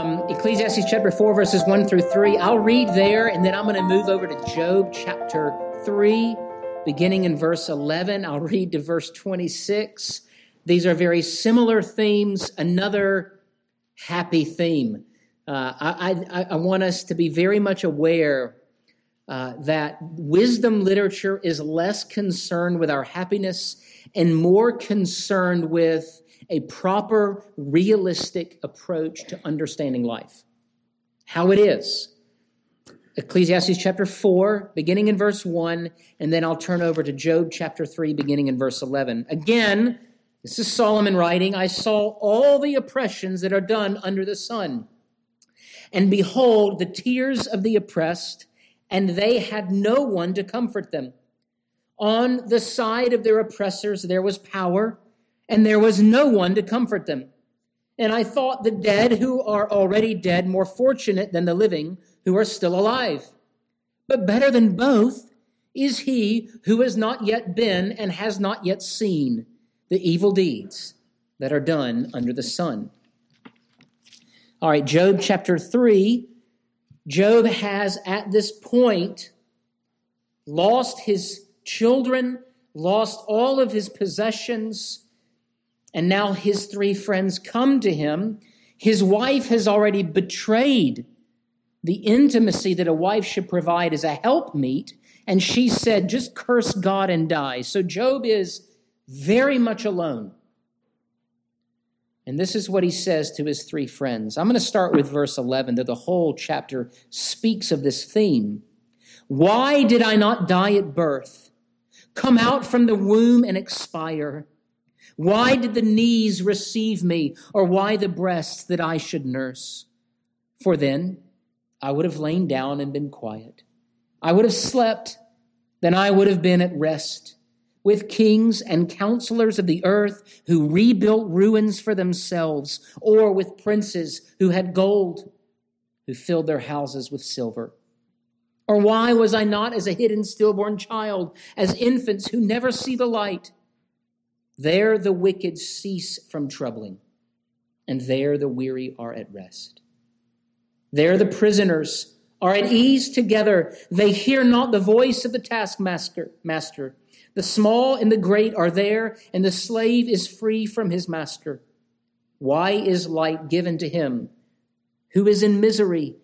um, Ecclesiastes chapter 4, verses 1 through 3. I'll read there, and then I'm going to move over to Job chapter 3, beginning in verse 11. I'll read to verse 26. These are very similar themes, another happy theme. Uh, I, I, I, want us to be very much aware uh, that wisdom literature is less concerned with our happiness and more concerned with a proper, realistic approach to understanding life. How it is. Ecclesiastes chapter 4, beginning in verse 1, and then I'll turn over to Job chapter 3, beginning in verse 11. Again, this is Solomon writing I saw all the oppressions that are done under the sun. And behold, the tears of the oppressed, and they had no one to comfort them. On the side of their oppressors there was power and there was no one to comfort them. And I thought the dead who are already dead more fortunate than the living who are still alive. But better than both is he who has not yet been and has not yet seen the evil deeds that are done under the sun. All right, Job chapter 3. Job has at this point lost his children, lost all of his possessions, and now his three friends come to him. His wife has already betrayed the intimacy that a wife should provide as a helpmeet. And she said, just curse God and die. So Job is very much alone. And this is what he says to his three friends. I'm going to start with verse 11, that the whole chapter speaks of this theme. Why did I not die at birth, come out from the womb and expire? Why did the knees receive me, or why the breasts that I should nurse? For then I would have lain down and been quiet. I would have slept, then I would have been at rest with kings and counselors of the earth who rebuilt ruins for themselves, or with princes who had gold, who filled their houses with silver. Or why was I not as a hidden stillborn child, as infants who never see the light? There the wicked cease from troubling, and there the weary are at rest. There the prisoners are at ease together. They hear not the voice of the taskmaster. Master. The small and the great are there, and the slave is free from his master. Why is light given to him who is in misery,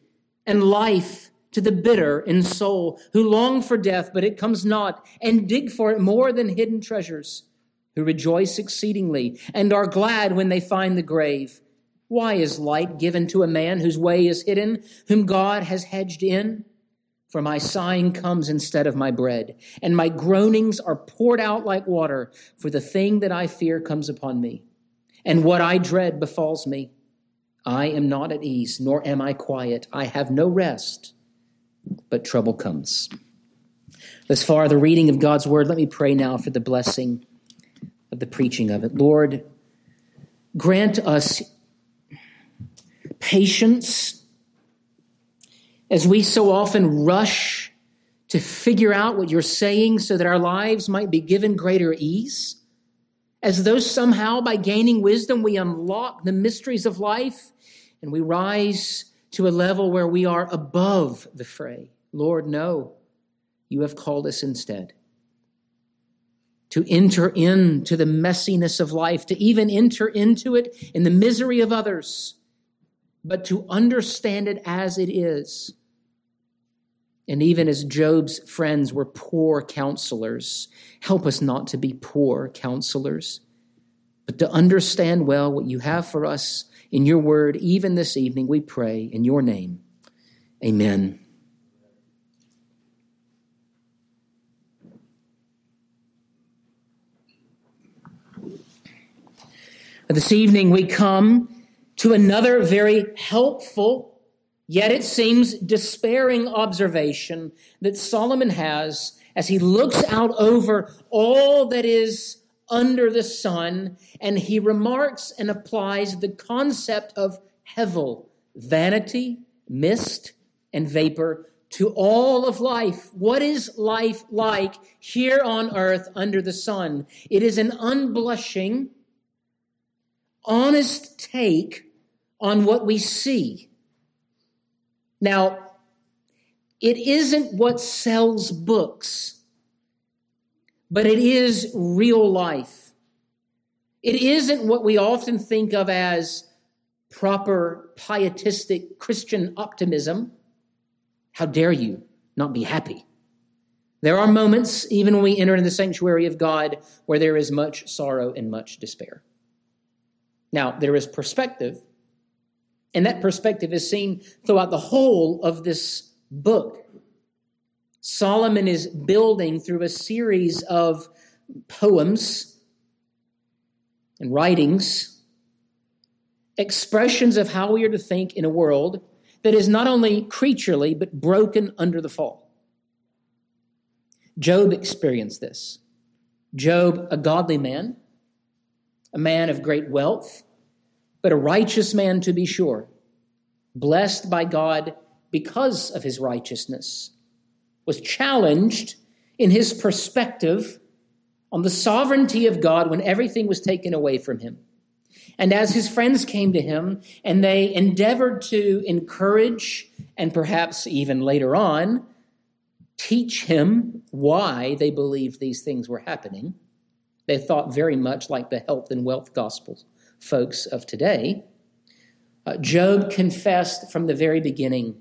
and life to the bitter in soul, who long for death, but it comes not, and dig for it more than hidden treasures? Who rejoice exceedingly and are glad when they find the grave. Why is light given to a man whose way is hidden, whom God has hedged in? For my sighing comes instead of my bread, and my groanings are poured out like water, for the thing that I fear comes upon me, and what I dread befalls me. I am not at ease, nor am I quiet. I have no rest, but trouble comes. Thus far, the reading of God's word. Let me pray now for the blessing of the preaching of it. Lord, grant us patience as we so often rush to figure out what you're saying so that our lives might be given greater ease. As though somehow by gaining wisdom we unlock the mysteries of life and we rise to a level where we are above the fray. Lord, no, you have called us instead to enter into the messiness of life, to even enter into it in the misery of others, but to understand it as it is. And even as Job's friends were poor counselors, help us not to be poor counselors, but to understand well what you have for us in your word, even this evening, we pray in your name. Amen. This evening we come to another very helpful, yet it seems despairing observation that Solomon has as he looks out over all that is under the sun and he remarks and applies the concept of hevel, vanity, mist, and vapor to all of life. What is life like here on earth under the sun? It is an unblushing, honest take on what we see. Now, it isn't what sells books, but it is real life. It isn't what we often think of as proper pietistic Christian optimism. How dare you not be happy? There are moments, even when we enter into the sanctuary of God, where there is much sorrow and much despair. Now, there is perspective, and that perspective is seen throughout the whole of this book. Solomon is building through a series of poems and writings, expressions of how we are to think in a world that is not only creaturely, but broken under the fall. Job experienced this. Job, a godly man, a man of great wealth, but a righteous man to be sure, blessed by God because of his righteousness, was challenged in his perspective on the sovereignty of God when everything was taken away from him. And as his friends came to him and they endeavored to encourage and perhaps even later on teach him why they believed these things were happening. They thought very much like the health and wealth gospel folks of today. Uh, Job confessed from the very beginning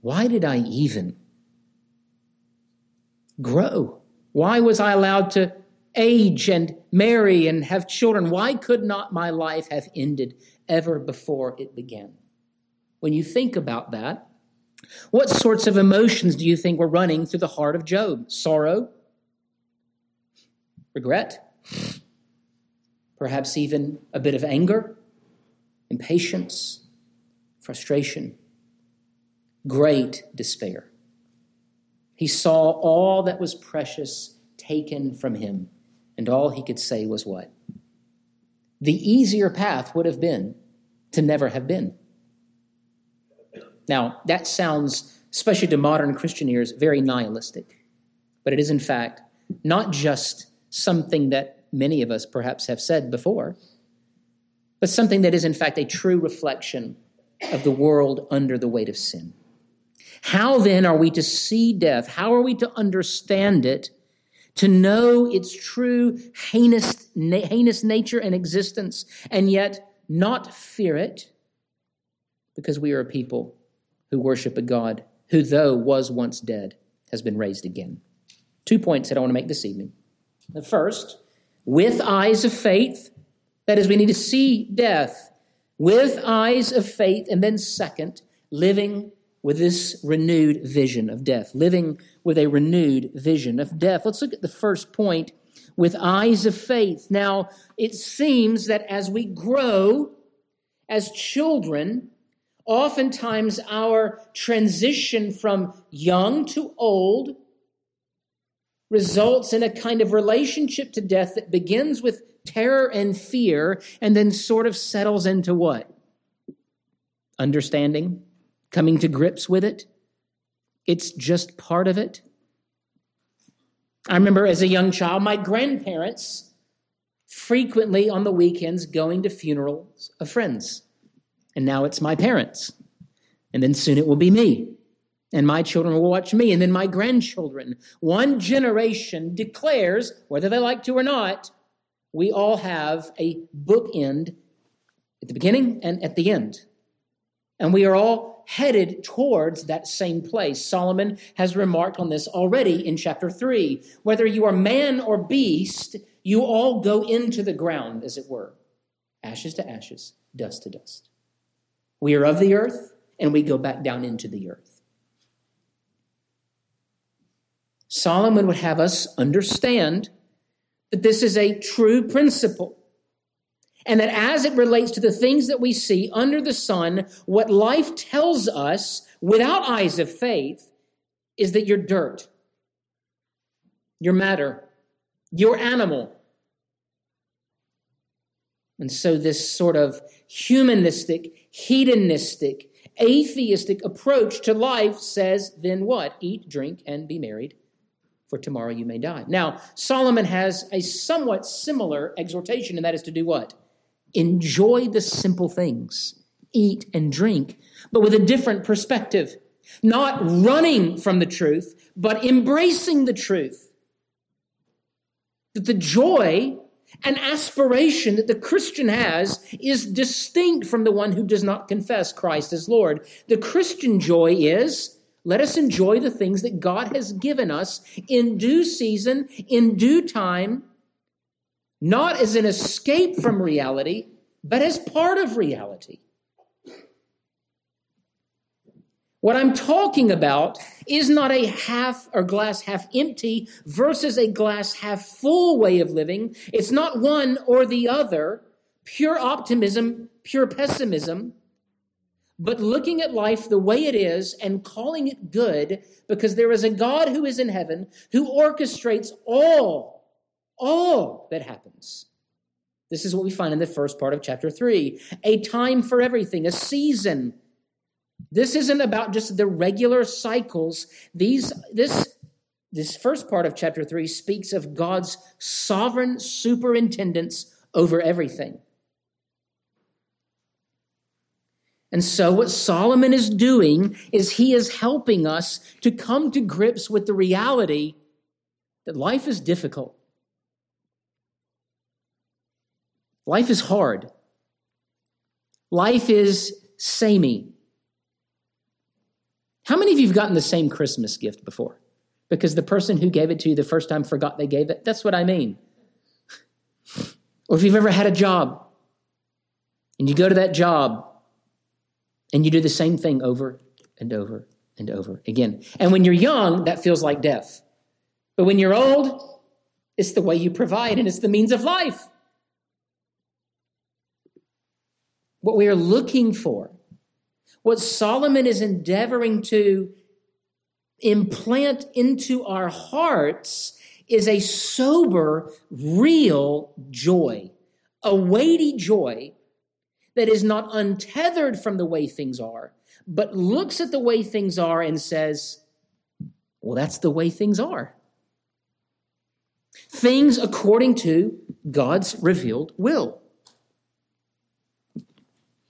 why did I even grow? Why was I allowed to age and marry and have children? Why could not my life have ended ever before it began? When you think about that, what sorts of emotions do you think were running through the heart of Job? Sorrow? Regret? Perhaps even a bit of anger? Impatience? Frustration? Great despair. He saw all that was precious taken from him, and all he could say was what? The easier path would have been to never have been. Now, that sounds, especially to modern Christian ears, very nihilistic. But it is, in fact, not just something that many of us perhaps have said before, but something that is, in fact, a true reflection of the world under the weight of sin. How then are we to see death? How are we to understand it? To know its true heinous, heinous nature and existence, and yet not fear it, because we are a people who worship a God who, though was once dead, has been raised again. Two points that I want to make this evening. The first, with eyes of faith, that is, we need to see death with eyes of faith. And then, second, living with this renewed vision of death, living with a renewed vision of death. Let's look at the first point with eyes of faith. Now, it seems that as we grow as children, oftentimes our transition from young to old results in a kind of relationship to death that begins with terror and fear and then sort of settles into what? Understanding, coming to grips with it. It's just part of it. I remember as a young child, my grandparents frequently on the weekends going to funerals of friends. And now it's my parents. And then soon it will be me. And my children will watch me. And then my grandchildren. One generation declares, whether they like to or not, we all have a bookend at the beginning and at the end. And we are all headed towards that same place. Solomon has remarked on this already in chapter 3. Whether you are man or beast, you all go into the ground, as it were. Ashes to ashes, dust to dust. We are of the earth, and we go back down into the earth. Solomon would have us understand that this is a true principle. And that as it relates to the things that we see under the sun, what life tells us without eyes of faith is that you're dirt, you're matter, you're animal. And so, this sort of humanistic, hedonistic, atheistic approach to life says, then what? Eat, drink, and be married, for tomorrow you may die. Now, Solomon has a somewhat similar exhortation, and that is to do what? enjoy the simple things, eat and drink, but with a different perspective. Not running from the truth, but embracing the truth. That the joy and aspiration that the Christian has is distinct from the one who does not confess Christ as Lord. The Christian joy is let us enjoy the things that God has given us in due season, in due time, not as an escape from reality, but as part of reality. What I'm talking about is not a half or glass half empty versus a glass half full way of living. It's not one or the other, pure optimism, pure pessimism, but looking at life the way it is and calling it good because there is a God who is in heaven who orchestrates all, all that happens. This is what we find in the first part of chapter 3 a time for everything, a season this isn't about just the regular cycles. These, this, this first part of chapter 3 speaks of God's sovereign superintendence over everything. And so, what Solomon is doing is he is helping us to come to grips with the reality that life is difficult. Life is hard. Life is samey. How many of you have gotten the same Christmas gift before? Because the person who gave it to you the first time forgot they gave it? That's what I mean. or if you've ever had a job and you go to that job and you do the same thing over and over and over again. And when you're young, that feels like death. But when you're old, it's the way you provide and it's the means of life. What we are looking for what Solomon is endeavoring to implant into our hearts is a sober, real joy, a weighty joy that is not untethered from the way things are, but looks at the way things are and says, well, that's the way things are. Things according to God's revealed will.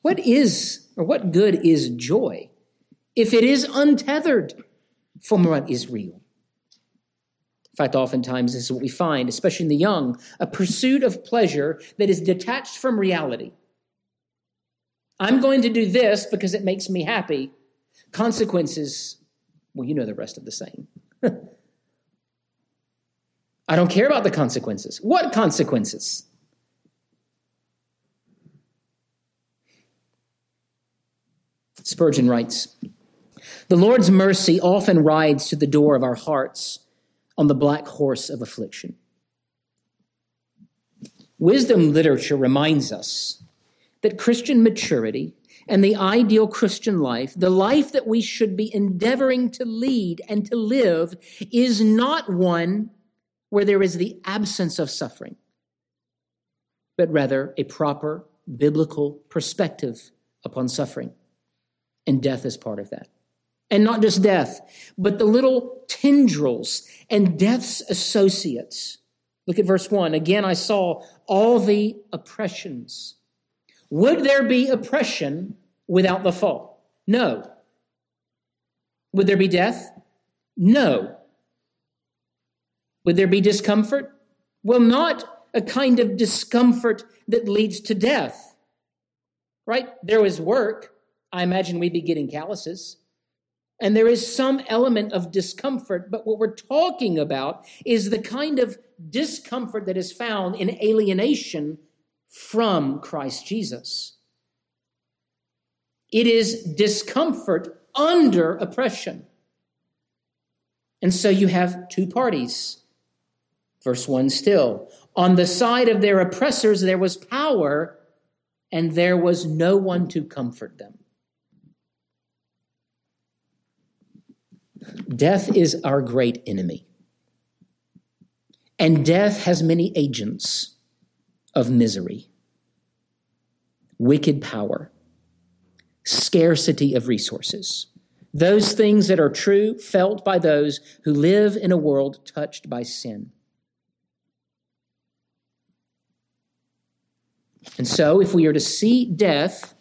What is or what good is joy if it is untethered from what is real? In fact, oftentimes this is what we find, especially in the young, a pursuit of pleasure that is detached from reality. I'm going to do this because it makes me happy. Consequences, well, you know the rest of the saying. I don't care about the consequences. What consequences? Spurgeon writes The Lord's mercy often rides to the door of our hearts on the black horse of affliction. Wisdom literature reminds us that Christian maturity and the ideal Christian life, the life that we should be endeavoring to lead and to live, is not one where there is the absence of suffering, but rather a proper biblical perspective upon suffering. And death is part of that. And not just death, but the little tendrils and death's associates. Look at verse 1. Again, I saw all the oppressions. Would there be oppression without the fall? No. Would there be death? No. Would there be discomfort? Well, not a kind of discomfort that leads to death. Right? There was work, I imagine we'd be getting calluses. And there is some element of discomfort, but what we're talking about is the kind of discomfort that is found in alienation from Christ Jesus. It is discomfort under oppression. And so you have two parties. Verse 1 still. On the side of their oppressors, there was power, and there was no one to comfort them. Death is our great enemy. And death has many agents of misery, wicked power, scarcity of resources, those things that are true, felt by those who live in a world touched by sin. And so, if we are to see death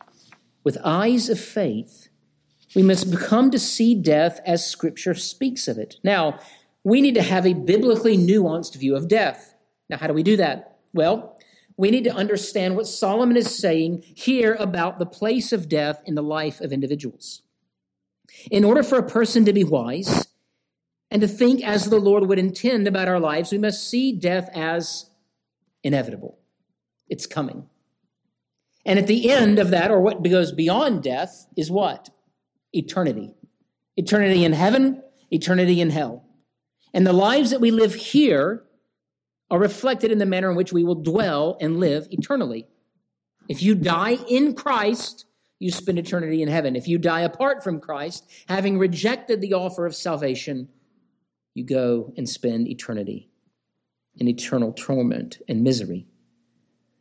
with eyes of faith, we must come to see death as Scripture speaks of it. Now, we need to have a biblically nuanced view of death. Now, how do we do that? Well, we need to understand what Solomon is saying here about the place of death in the life of individuals. In order for a person to be wise and to think as the Lord would intend about our lives, we must see death as inevitable. It's coming. And at the end of that, or what goes beyond death, is what? Eternity. Eternity in heaven, eternity in hell. And the lives that we live here are reflected in the manner in which we will dwell and live eternally. If you die in Christ, you spend eternity in heaven. If you die apart from Christ, having rejected the offer of salvation, you go and spend eternity in eternal torment and misery.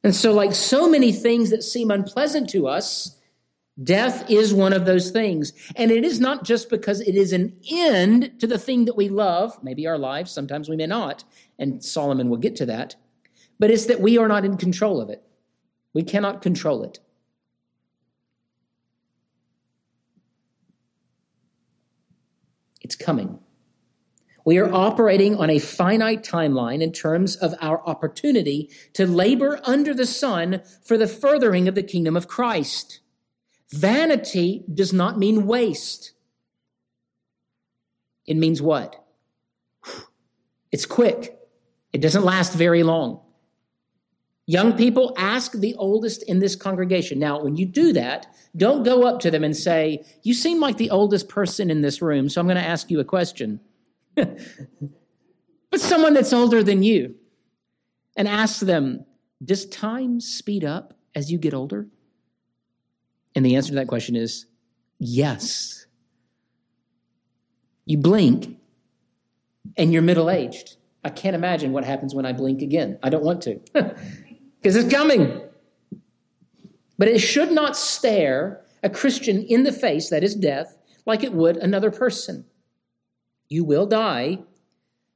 And so, like so many things that seem unpleasant to us, death is one of those things. And it is not just because it is an end to the thing that we love, maybe our lives, sometimes we may not, and Solomon will get to that, but it's that we are not in control of it. We cannot control it. It's coming. We are operating on a finite timeline in terms of our opportunity to labor under the sun for the furthering of the kingdom of Christ. Vanity does not mean waste. It means what? It's quick. It doesn't last very long. Young people, ask the oldest in this congregation. Now, when you do that, don't go up to them and say, You seem like the oldest person in this room, so I'm going to ask you a question. but someone that's older than you and ask them, Does time speed up as you get older? And the answer to that question is yes. You blink and you're middle aged. I can't imagine what happens when I blink again. I don't want to. because it's coming. But it should not stare a Christian in the face, that is death, like it would another person. You will die,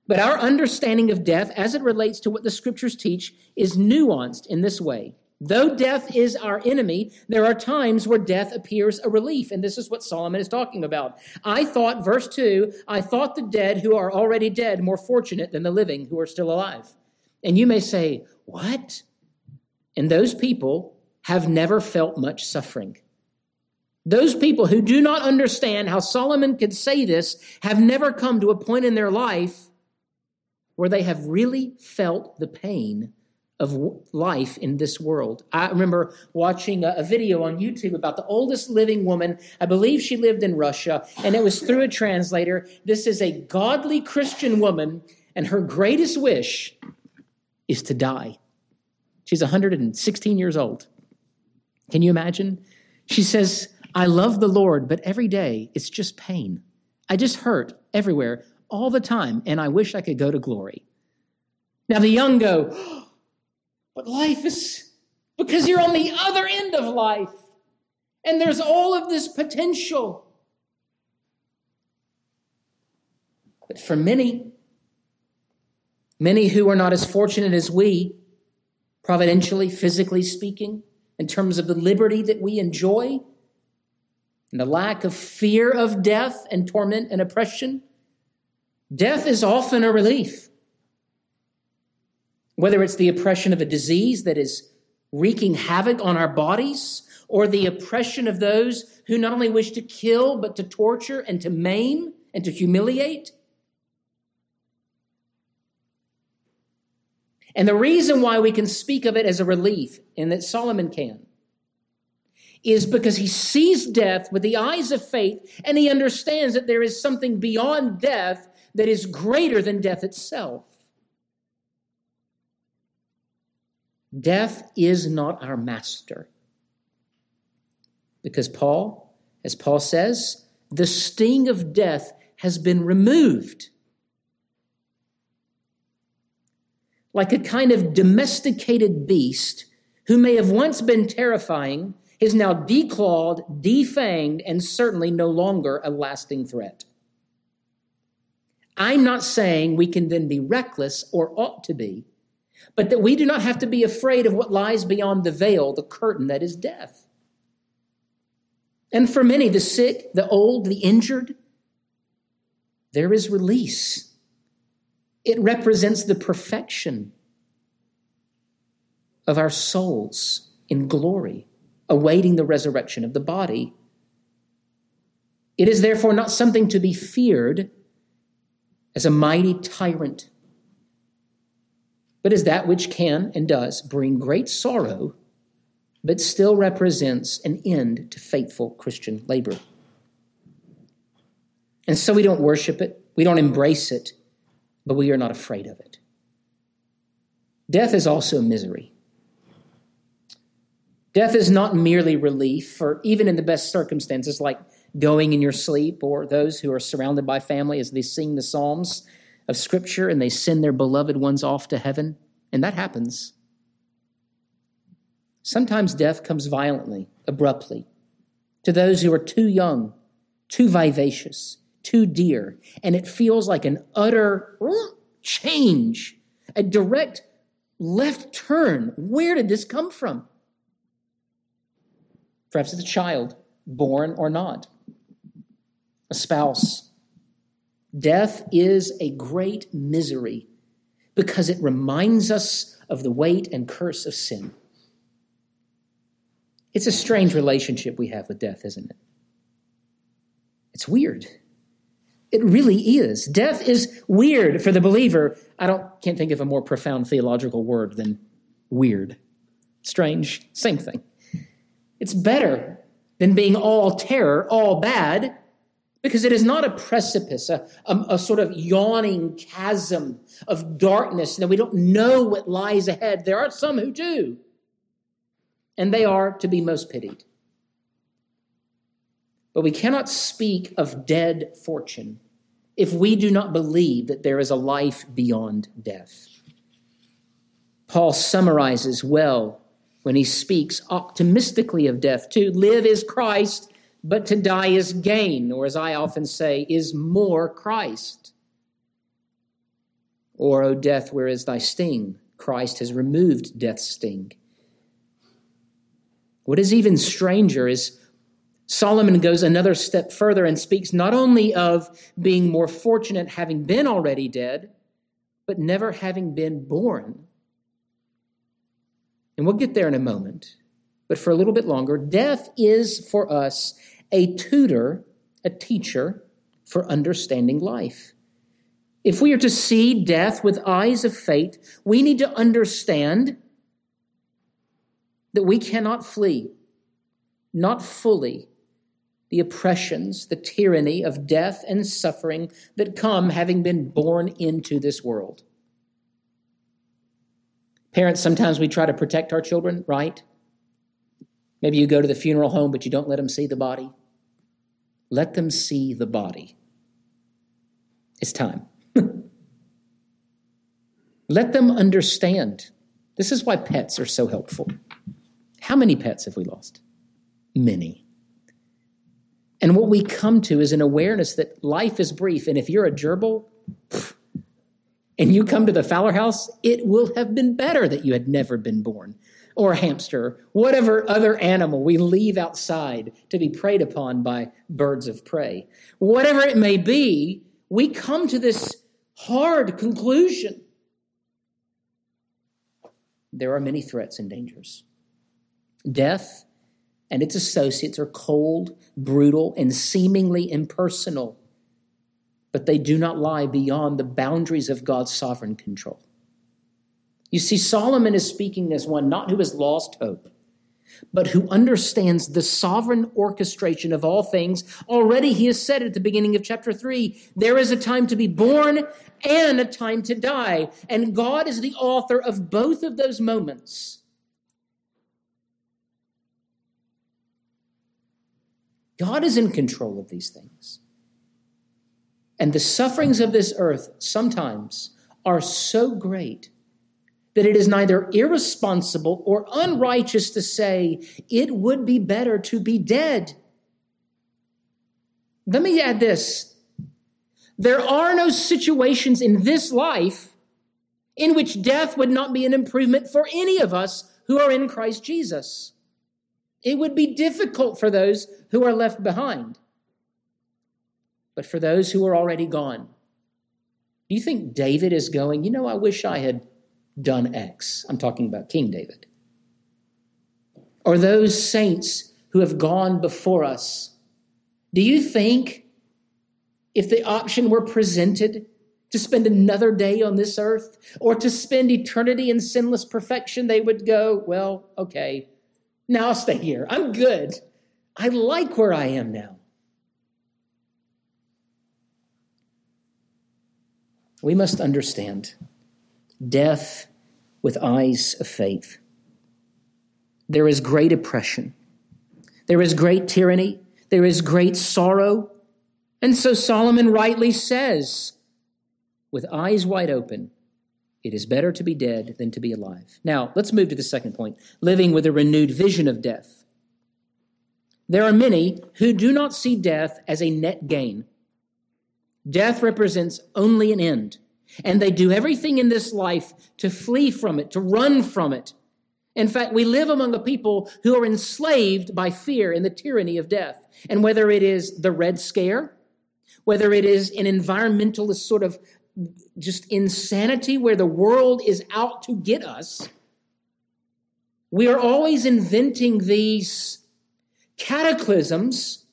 but our understanding of death as it relates to what the scriptures teach is nuanced in this way. Though death is our enemy, there are times where death appears a relief. And this is what Solomon is talking about. I thought, verse 2, I thought the dead who are already dead more fortunate than the living who are still alive. And you may say, What? And those people have never felt much suffering. Those people who do not understand how Solomon could say this have never come to a point in their life where they have really felt the pain of life in this world. I remember watching a, video on YouTube about the oldest living woman. I believe she lived in Russia, and it was through a translator. This is a godly Christian woman, and her greatest wish is to die. She's 116 years old. Can you imagine? She says, I love the Lord, but every day it's just pain. I just hurt everywhere all the time, and I wish I could go to glory. Now the young go, but life is because you're on the other end of life, and there's all of this potential. But for many, many who are not as fortunate as we, providentially, physically speaking, in terms of the liberty that we enjoy and the lack of fear of death and torment and oppression, death is often a relief. Whether it's the oppression of a disease that is wreaking havoc on our bodies, or the oppression of those who not only wish to kill, but to torture and to maim and to humiliate, And the reason why we can speak of it as a relief, and that Solomon can, is because he sees death with the eyes of faith and he understands that there is something beyond death that is greater than death itself. Death is not our master. Because Paul, as Paul says, the sting of death has been removed. like a kind of domesticated beast who may have once been terrifying, is now declawed, defanged, and certainly no longer a lasting threat. I'm not saying we can then be reckless or ought to be, but that we do not have to be afraid of what lies beyond the veil, the curtain that is death. And for many, the sick, the old, the injured, there is release. It represents the perfection of our souls in glory, awaiting the resurrection of the body. It is therefore not something to be feared as a mighty tyrant, but is that which can and does bring great sorrow, but still represents an end to faithful Christian labor. And so we don't worship it, we don't embrace it, but we are not afraid of it. Death is also misery. Death is not merely relief, for even in the best circumstances, like going in your sleep, or those who are surrounded by family as they sing the Psalms of Scripture and they send their beloved ones off to heaven. And that happens. Sometimes death comes violently, abruptly, to those who are too young, too vivacious, too dear, and it feels like an utter change, a direct left turn. Where did this come from? Perhaps it's a child, born or not, a spouse. Death is a great misery because it reminds us of the weight and curse of sin. It's a strange relationship we have with death, isn't it? It's weird. It really is. Death is weird for the believer. I don't can't think of a more profound theological word than weird. Strange, same thing. It's better than being all terror, all bad, because it is not a precipice, a, a, a, sort of yawning chasm of darkness that we don't know what lies ahead. There are some who do, and they are to be most pitied. But we cannot speak of dead fortune if we do not believe that there is a life beyond death. Paul summarizes well when he speaks optimistically of death. To live is Christ, but to die is gain, or as I often say, is more Christ. Or, O death, where is thy sting? Christ has removed death's sting. What is even stranger is Solomon goes another step further and speaks not only of being more fortunate having been already dead, but never having been born. And we'll get there in a moment. But for a little bit longer, death is for us a tutor, a teacher for understanding life. If we are to see death with eyes of faith, we need to understand that we cannot flee, not fully, the oppressions, the tyranny of death and suffering that come having been born into this world. Parents, sometimes we try to protect our children, right? Maybe you go to the funeral home, but you don't let them see the body. Let them see the body. It's time. let them understand. This is why pets are so helpful. How many pets have we lost? Many. And what we come to is an awareness that life is brief. And if you're a gerbil, and you come to the Fowler house, it will have been better that you had never been born. Or a hamster, whatever other animal we leave outside to be preyed upon by birds of prey. Whatever it may be, we come to this hard conclusion. There are many threats and dangers. Death and its associates are cold, brutal, and seemingly impersonal but they do not lie beyond the boundaries of God's sovereign control. You see, Solomon is speaking as one not who has lost hope, but who understands the sovereign orchestration of all things. Already he has said at the beginning of chapter 3 there is a time to be born and a time to die. And God is the author of both of those moments. God is in control of these things. And the sufferings of this earth sometimes are so great that it is neither irresponsible or unrighteous to say it would be better to be dead. Let me add this there are no situations in this life in which death would not be an improvement for any of us who are in Christ Jesus. It would be difficult for those who are left behind. But for those who are already gone, do you think David is going, you know, I wish I had done X? I'm talking about King David. Or those saints who have gone before us. Do you think if the option were presented to spend another day on this earth or to spend eternity in sinless perfection, they would go, well, okay, now I'll stay here. I'm good. I like where I am now. We must understand death with eyes of faith. There is great oppression. There is great tyranny. There is great sorrow. And so Solomon rightly says, with eyes wide open, it is better to be dead than to be alive. Now, let's move to the second point living with a renewed vision of death. There are many who do not see death as a net gain. Death represents only an end, and they do everything in this life to flee from it, to run from it. In fact, we live among a people who are enslaved by fear and the tyranny of death. And whether it is the Red Scare, whether it is an environmentalist sort of just insanity where the world is out to get us, we are always inventing these cataclysms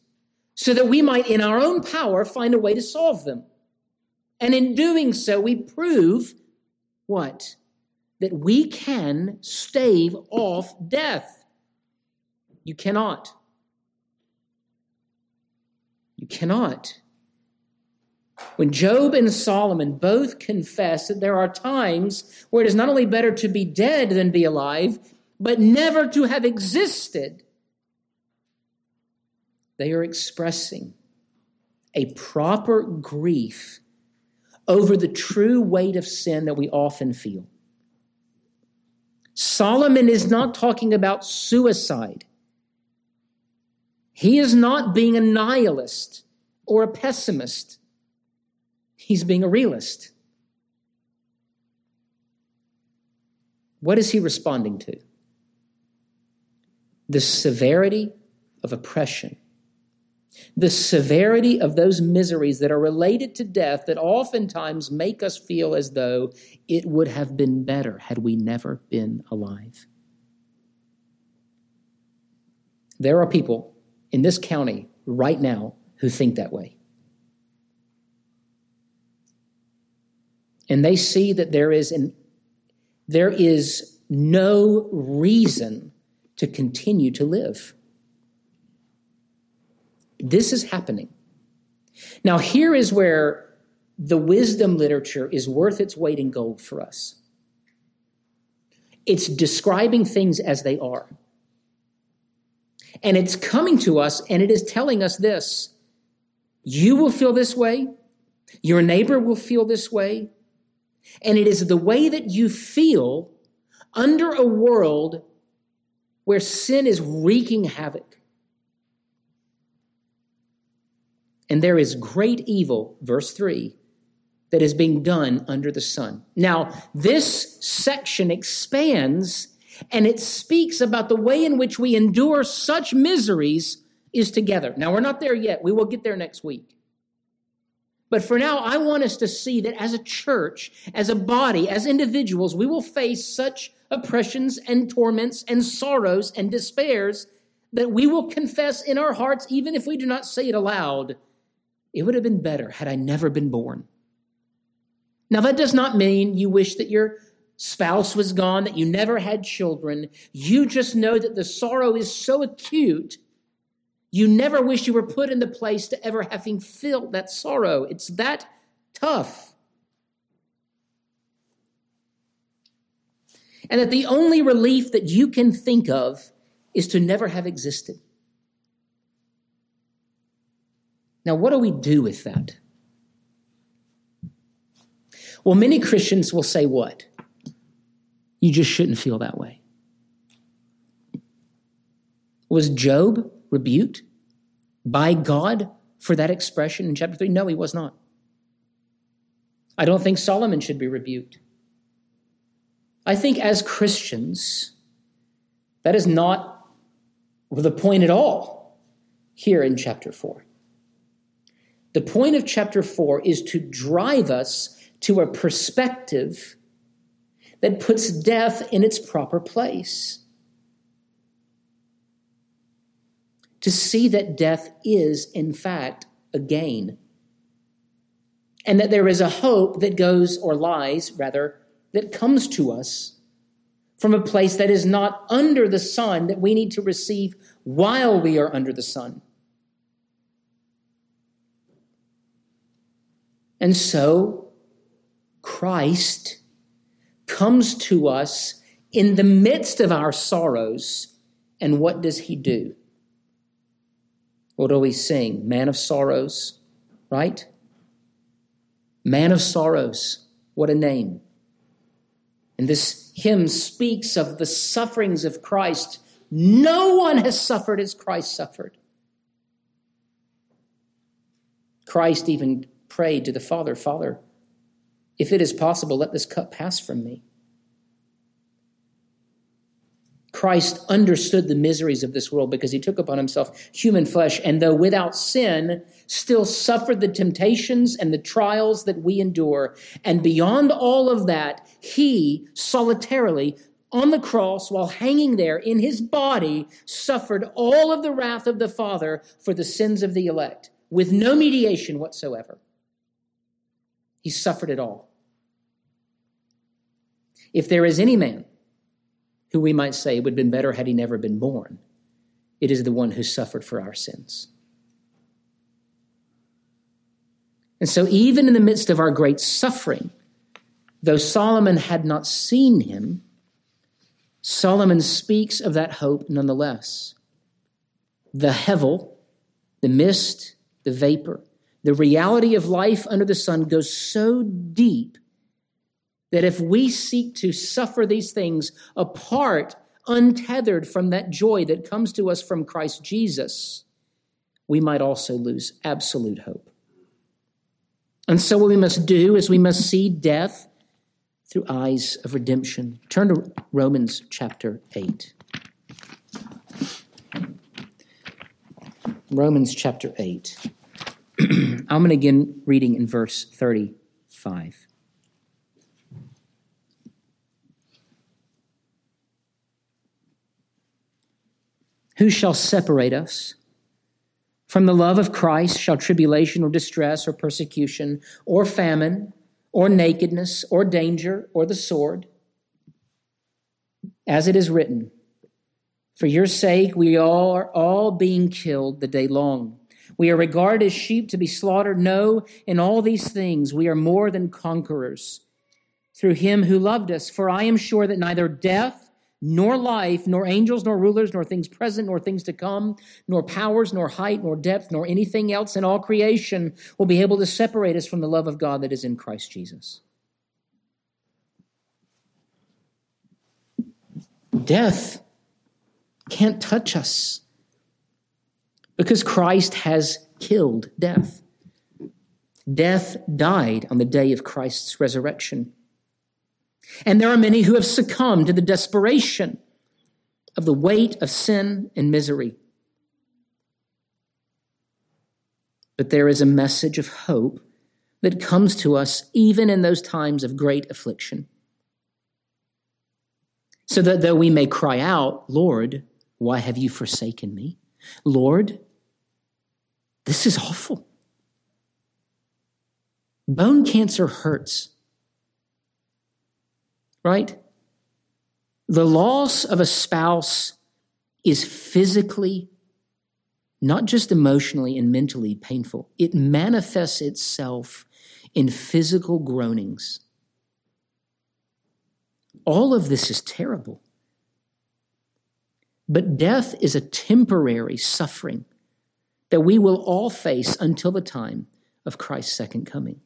so that we might, in our own power, find a way to solve them. And in doing so, we prove what? That we can stave off death. You cannot. You cannot. When Job and Solomon both confess that there are times where it is not only better to be dead than be alive, but never to have existed, they are expressing a proper grief over the true weight of sin that we often feel. Solomon is not talking about suicide. He is not being a nihilist or a pessimist. He's being a realist. What is he responding to? The severity of oppression, the severity of those miseries that are related to death that oftentimes make us feel as though it would have been better had we never been alive. There are people in this county right now who think that way. and they see that there is an there is no reason to continue to live. This is happening. Now, here is where the wisdom literature is worth its weight in gold for us. It's describing things as they are. And it's coming to us and it is telling us this you will feel this way, your neighbor will feel this way, and it is the way that you feel under a world where sin is wreaking havoc. And there is great evil, verse 3, that is being done under the sun. Now, this section expands and it speaks about the way in which we endure such miseries is together. Now, we're not there yet. We will get there next week. But for now, I want us to see that as a church, as a body, as individuals, we will face such oppressions and torments and sorrows and despairs that we will confess in our hearts, even if we do not say it aloud, it would have been better had I never been born. Now, that does not mean you wish that your spouse was gone, that you never had children. You just know that the sorrow is so acute you never wish you were put in the place to ever having felt that sorrow. It's that tough. And that the only relief that you can think of is to never have existed. Now, what do we do with that? Well, many Christians will say what? You just shouldn't feel that way. Was Job rebuked by God for that expression in chapter 3? No, he was not. I don't think Solomon should be rebuked. I think as Christians, that is not the point at all here in chapter 4. The point of chapter 4 is to drive us to a perspective that puts death in its proper place. To see that death is, in fact, a gain. And that there is a hope that goes, or lies, rather, that comes to us from a place that is not under the sun that we need to receive while we are under the sun. And so, Christ comes to us in the midst of our sorrows. And what does he do? What do we sing? Man of sorrows, right? Man of sorrows. What a name. And this hymn speaks of the sufferings of Christ. No one has suffered as Christ suffered. Christ even prayed to the Father, Father, if it is possible, let this cup pass from me. Christ understood the miseries of this world because he took upon himself human flesh, and though without sin, still suffered the temptations and the trials that we endure. And beyond all of that, he solitarily on the cross, while hanging there in his body, suffered all of the wrath of the Father for the sins of the elect with no mediation whatsoever. He suffered it all. If there is any man who we might say would have been better had he never been born, it is the one who suffered for our sins. And so, even in the midst of our great suffering, though Solomon had not seen him, Solomon speaks of that hope nonetheless. The hevel, the mist, the vapor, the reality of life under the sun goes so deep that if we seek to suffer these things apart, untethered from that joy that comes to us from Christ Jesus, we might also lose absolute hope. And so, what we must do is we must see death through eyes of redemption. Turn to Romans chapter 8. Romans chapter 8. I'm going to begin reading in verse 35. Who shall separate us from the love of Christ? Shall tribulation or distress or persecution or famine or nakedness or danger or the sword? As it is written, For your sake we are all being killed the day long. We are regarded as sheep to be slaughtered. No, in all these things we are more than conquerors through him who loved us. For I am sure that neither death, nor life, nor angels, nor rulers, nor things present, nor things to come, nor powers, nor height, nor depth, nor anything else in all creation will be able to separate us from the love of God that is in Christ Jesus. Death can't touch us because Christ has killed death. Death died on the day of Christ's resurrection. And there are many who have succumbed to the desperation of the weight of sin and misery. But there is a message of hope that comes to us even in those times of great affliction. So that though we may cry out, Lord, why have you forsaken me? Lord, this is awful. Bone cancer hurts right? The loss of a spouse is physically, not just emotionally and mentally painful. It manifests itself in physical groanings. All of this is terrible. But death is a temporary suffering that we will all face until the time of Christ's second coming.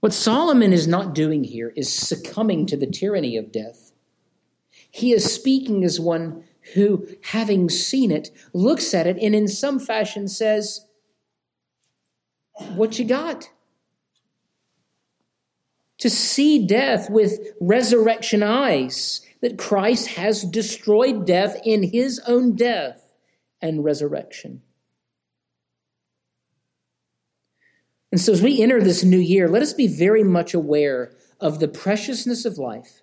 What Solomon is not doing here is succumbing to the tyranny of death. He is speaking as one who, having seen it, looks at it and in some fashion says, What you got? to see death with resurrection eyes, that Christ has destroyed death in his own death and resurrection. And so, as we enter this new year, let us be very much aware of the preciousness of life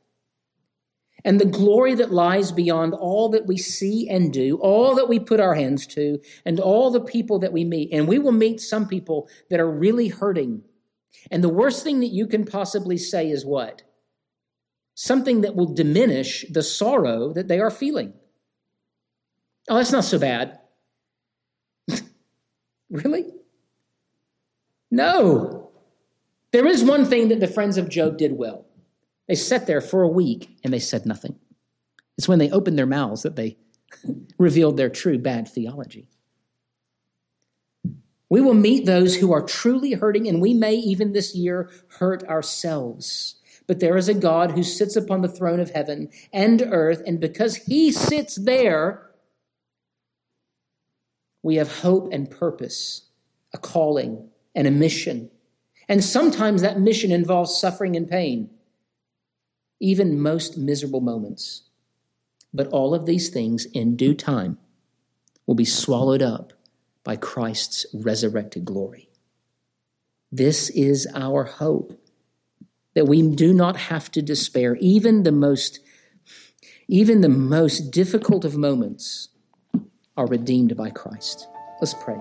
and the glory that lies beyond all that we see and do, all that we put our hands to, and all the people that we meet. And we will meet some people that are really hurting. And the worst thing that you can possibly say is what? Something that will diminish the sorrow that they are feeling. Oh, that's not so bad. really? No. There is one thing that the friends of Job did well. They sat there for a week and they said nothing. It's when they opened their mouths that they revealed their true bad theology. We will meet those who are truly hurting, and we may even this year hurt ourselves. But there is a God who sits upon the throne of heaven and earth, and because he sits there, we have hope and purpose, a calling and a mission. And sometimes that mission involves suffering and pain, even most miserable moments. But all of these things in due time will be swallowed up by Christ's resurrected glory. This is our hope that we do not have to despair even the most even the most difficult of moments are redeemed by Christ. Let's pray.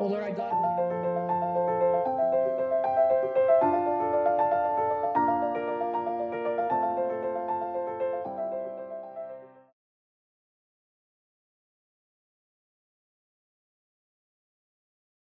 Oh Lord,